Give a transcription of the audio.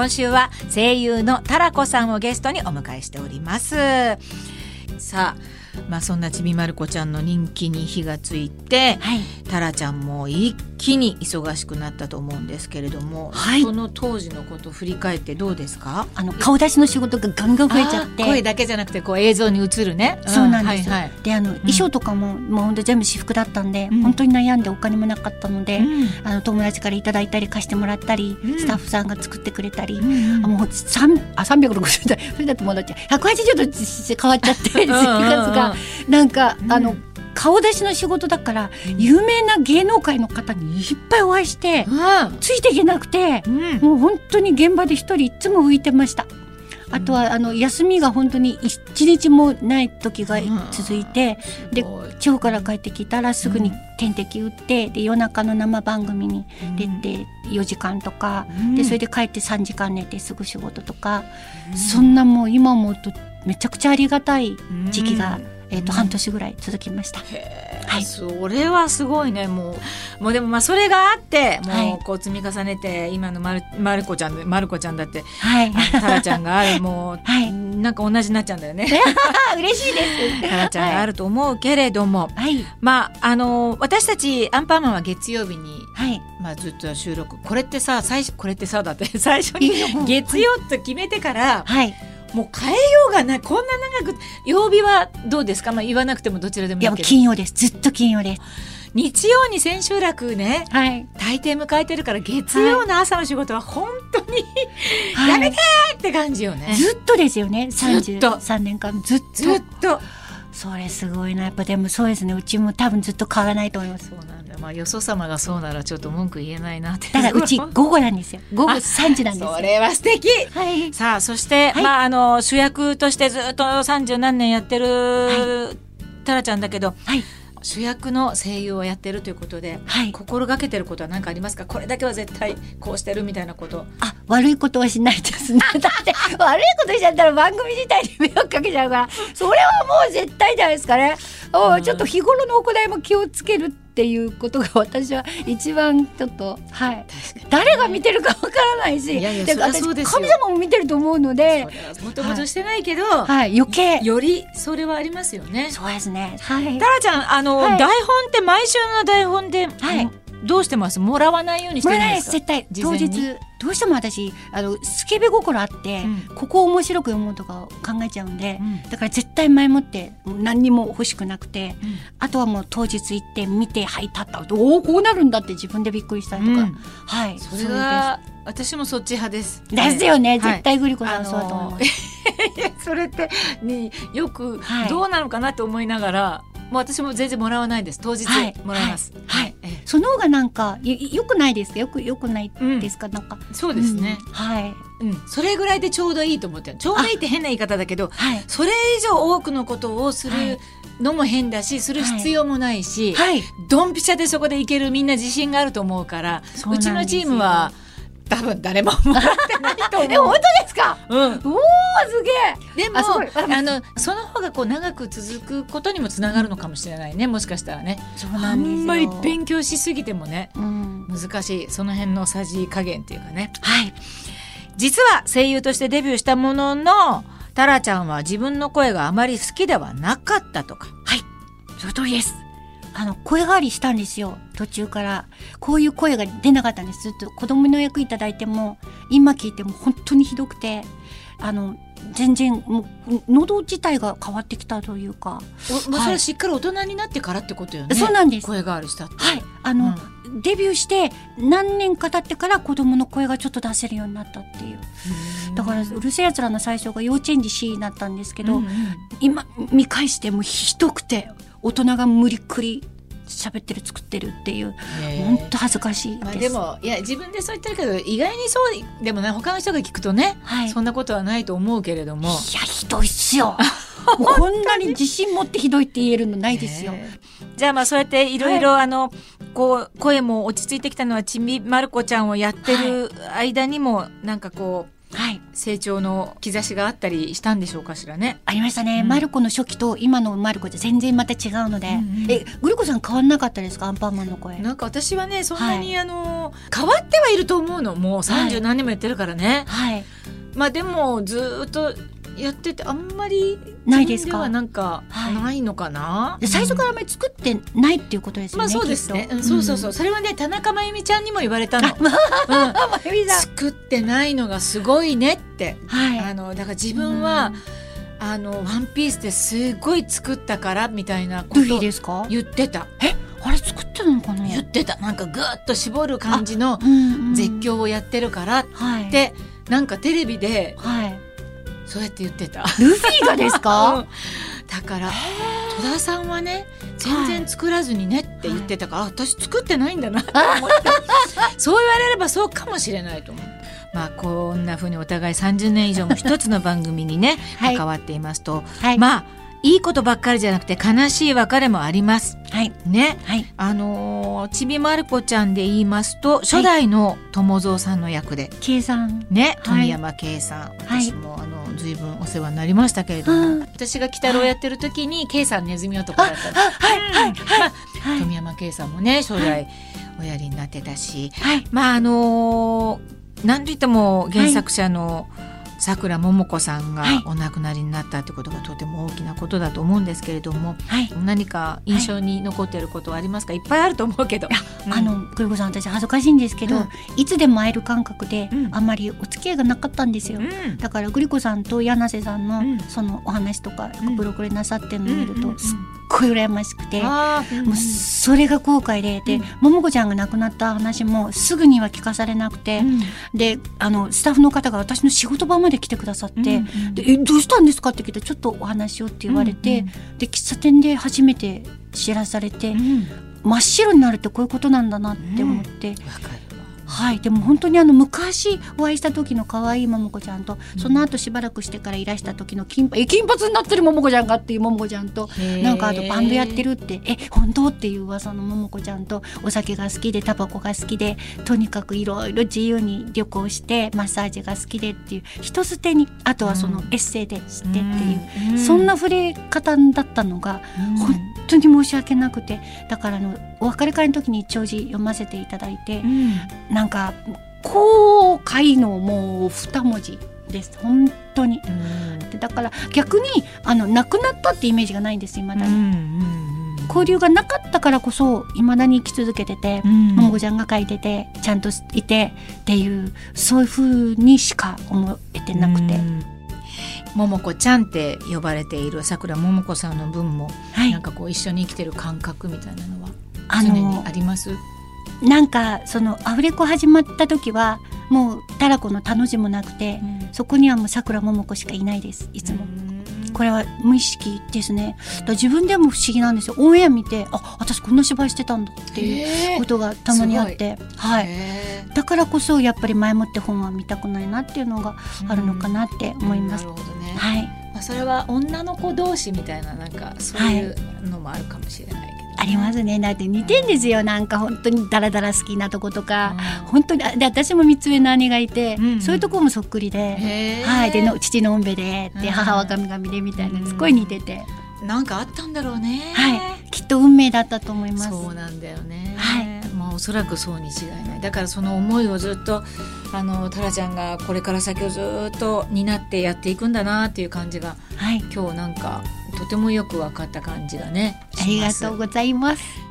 今週は声優のタラコさんをゲストにお迎えしております。さあまあそんなちびまる子ちゃんの人気に火がついて、はい。タラちゃんも一気に忙しくなったと思うんですけれども、はい。その当時のことを振り返ってどうですか？あの顔出しの仕事がガンガン増えちゃって。声だけじゃなくてこう映像に映るね、そうなんです、はいはい。であの、衣装とかももう本当全部私服だったんで、うん。本当に悩んでお金もなかったので、うん。あの友達からいただいたり貸してもらったり、うん。スタッフさんが作ってくれたり、うんあもう三あ360度それだと戻っちゃう180度ち変わっちゃって生活がなんか、うん。あの顔出しの仕事だから、うん。有名な芸能界の方にいっぱいお会いして、ついていけなくて、うん。もう本当に現場で一人いつも浮いてました。あとはあの休みが本当に一日もない時が続いて、で地方から帰ってきたらすぐに点滴打って、で夜中の生番組に出て4時間とか、でそれで帰って3時間寝てすぐ仕事とか、そんなもう今思うとめちゃくちゃありがたい時期が、えー、とうん半年ぐらい続きました。はい。それはすごいね。もうもうでもまあそれがあってはい。もうこう積み重ねて今のまるまる子ちゃんでまる子ちゃんだってはい、タラちゃんがあるもう、はい。なんか同じになっちゃうんだよね。嬉しいです。タラちゃんがあると思うけれども、はい。まああの私たちアンパンマンは月曜日に、はい。まあ、ずっと収録。これってさ最初これってさだって最初に月曜と決めてからはいもう変えようがない。こんな長く曜日はどうですか、まあ、言わなくてもどちらでもいいいけど金曜です。ずっと金曜です。日曜に千秋楽ね。はい。大抵迎えてるから月曜の朝の仕事は本当に、はい。やめてーって感じよね。ずっとですよね。ずっと。33年間。ずっと。ずっと。それすごいな。やっぱでもそうですね。うちも多分ずっと変わらないと思います。そうなまあよそ様がそうならちょっと文句言えないなってだからうち午後なんですよ。午後3時なんですよ。それは素敵。はい。さあそして、はい。まああの主役としてずっと三十何年やってる、タラちゃんだけどはい。主役の声優をやってるということではい心がけてることは何かありますかこれだけは絶対こうしてるみたいなことあ悪いことはしないですね。だって悪いことしちゃったら番組自体に迷惑かけちゃうから。それはもう絶対じゃないですかね。おうん。ちょっと日頃の行いも気をつけるっていうことが私は一番ちょっとはい。誰が見てるかわからないしいやいや私神様も見てると思うのでもともとしてないけど、はい。余計。よりそれはありますよね。そうですね。はい。タラちゃんあの、はい。台本って毎週の台本で、はい。んどうしてますもらわないようにしてるんですか。絶対。当日どうしても私あのスケベ心あって、うん。ここを面白く読もうとか考えちゃうんで、うん。だから絶対前もって何にも欲しくなくてうん。あとはもう当日行って見てはい立った。おおこうなるんだって自分でびっくりしたりとか、うん。はい。それが私もそっち派です。ですよね、はい。絶対グリコさんそうだと思います、いや それってねよくはい。どうなのかなと思いながら、もう私も全然もらわないです。当日はい。もらいます。はい。ええ。その方がなんかよよくないですか？よくよくないうんですか、なんか。そうですね、うん。はい。うん。それぐらいでちょうどいいと思ってるちょうどいいって変な言い方だけどはい。それ以上多くのことをすはい。るのも変だしする必要もないし、はい。ドンピシャでそこでいけるみんな自信があると思うからそうちのチームは多分誰ももらってないと思う。え本当ですか？うん、おおすげえ。でもあのその方がこう長く続くことにもつながるのかもしれないねもしかしたらね。そうあなんですよ。んまり勉強しすぎてもねうん。難しい。その辺のさじ加減っていうかね。はい。実は声優としてデビューしたもののタラちゃんは自分の声があまり好きではなかったとか。その通りです。あの、声変わりしたんですよ。途中から。こういう声が出なかったんです。ずっと子供の役いただいても、今聞いても本当にひどくて、あの、全然、もう、喉自体が変わってきたというか。おまあそれはしっかり大人になってからってことよねそうなんです。声変わりしたってはい。あの、デビューして何年か経ってから子供の声がちょっと出せるようになったっていう。だから、うるせえ奴らの最初が幼稚園児 C になったんですけど、うんうん今見返してもひどくて大人が無理くり喋ってる作ってるっていう本当恥ずかしいです、まあ、でもいや自分でそう言ってるけど意外にそうでもね他の人が聞くとね、はい。そんなことはないと思うけれども。いやひどいっすよ。こんなに自信持ってひどいって言えるのないですよ、ねじゃあまあそうやっていろいろあのこう声も落ち着いてきたのはちびまる子ちゃんをやってる間にもなんかこうはい。成長の兆しがあったりしたんでしょうかしらね。ありましたね、うん。マルコの初期と今のマルコじゃ全然また違うので、うんうんえグリコさん変わんなかったですか？アンパンマンの声。なんか私はねそんなに、はあの変わってはいると思うの。もうは30い。何年もやってるからね、はい。まあでもずーっとやっててあんまりないですか？なんかはい。ないのかな、で最初からあんまり作ってないっていうことですよね、まあそうですね、うんそうそうそう。それはね田中真由美ちゃんにも言われたの、うん。作ってないのがすごいねって、はいあのだから自分は、あのワンピースですごい作ったからみたいなこと言ってたえあれ作ってるのかな言ってたなんかぐーっと絞る感じのうんうん絶叫をやってるからっはいて、なんかテレビではいそうやって言ってた。ルフィがです うん。かだから戸田さんはね全然作らずにねって言ってたから、あ私作ってないんだなって思って。そう言われればそうかもしれないと思う。まあこんな風にお互い30年以上も一つの番組にね、はい。関わっていますと、はい。まあいいことばっかりじゃなくて悲しい別れもあります。はい。ね。はい。あのーちびまる子ちゃんで言いますと初代の友蔵さんの役で、計算。ね、はい。富山圭さん、はい。私もあの随分お世話になりましたけれども、うん。私が鬼太郎やってる時に圭さんネズミ男だったんですはいはいはい。富山圭さんもね初代おやりになってたし、はい。まああのーなんといっても原作者のさくらももこさんがはい。お亡くなりになったってことがとても大きなことだと思うんですけれども、はい。何か印象に残っていることはありますか、い、っぱいあると思うけど。うん。あのグリコさん私恥ずかしいんですけど、うん。いつでも会える感覚で、うん。あんまりお付き合いがなかったんですよ、うん。だからグリコさんと柳瀬さんの、うん。そのお話とかうん。ブログでなさってるのを見ると、すっごい羨ましくて、うんもうそれが後悔でで、うん。ももこちゃんが亡くなった話もすぐには聞かされなくて、うん。であのスタッフの方が私の仕事場まで来てくださって、うんうんでえどうしたんですか？って聞いてちょっとお話をって言われて、うんで喫茶店で初めて知らされて、うん。真っ白になるってこういうことなんだなって思って、わかる。わはい。でも本当にあの昔お会いした時の可愛いももこちゃんと、その後しばらくしてからいらした時の金髪え金髪になってるももこちゃんがっていうももこちゃんとなんかあとバンドやってるってえ本当っていう噂のももこちゃんとお酒が好きでタバコが好きでとにかくいろいろ自由に旅行してマッサージが好きでっていう人捨てにあとはそのうん。エッセイで知ってっていう、うん。そんな触れ方だったのがうん。本当に申し訳なくてだからあのお別れ会の時に長寿読ませていただいて、うんなんか後悔のもう二文字です。本当に。でだから逆にあの亡くなったってイメージがないんですいまだに、交流がなかったからこそいまだに生き続けてて、ももこちゃんが書いててちゃんといてっていうそういう風にしか思えてなくて、うん。ももこちゃんって呼ばれているさくらももこさんの分も、はい。なんかこう一緒に生きてる感覚みたいなのはあ常にのあります？なんかそのアフレコ始まった時はもうたらこの「た」の字もなくて、そこにはもうさくらももこしかいないですいつも。これは無意識ですね。自分でも不思議なんですよ。オンエア見てあ私こんな芝居してたんだっていうことがたまにあって、はい、へだからこそやっぱり前もって本は見たくないなっていうのがあるのかなって思います。なるほどね、はい、まあ、それは女の子同士みたいななんかそういうのもあるかもしれないありますね。だって似てんですよ。なんか本当にダラダラ好きなとことか、本当にあで私も三つ上の姉がいて、うん。うんそういうところもそっくりで、はい、での父のおんべででうん。母は神々でみたいなすごい似てて、なんかあったんだろうね。はい。きっと運命だったと思います。そうなんだよね。はい。まあおそらくそうに違いない。だからその思いをずっとあのタラちゃんがこれから先をずっと担ってやっていくんだなっていう感じがはい、今日なんかとてもよく分かった感じがね。ありがとうございます。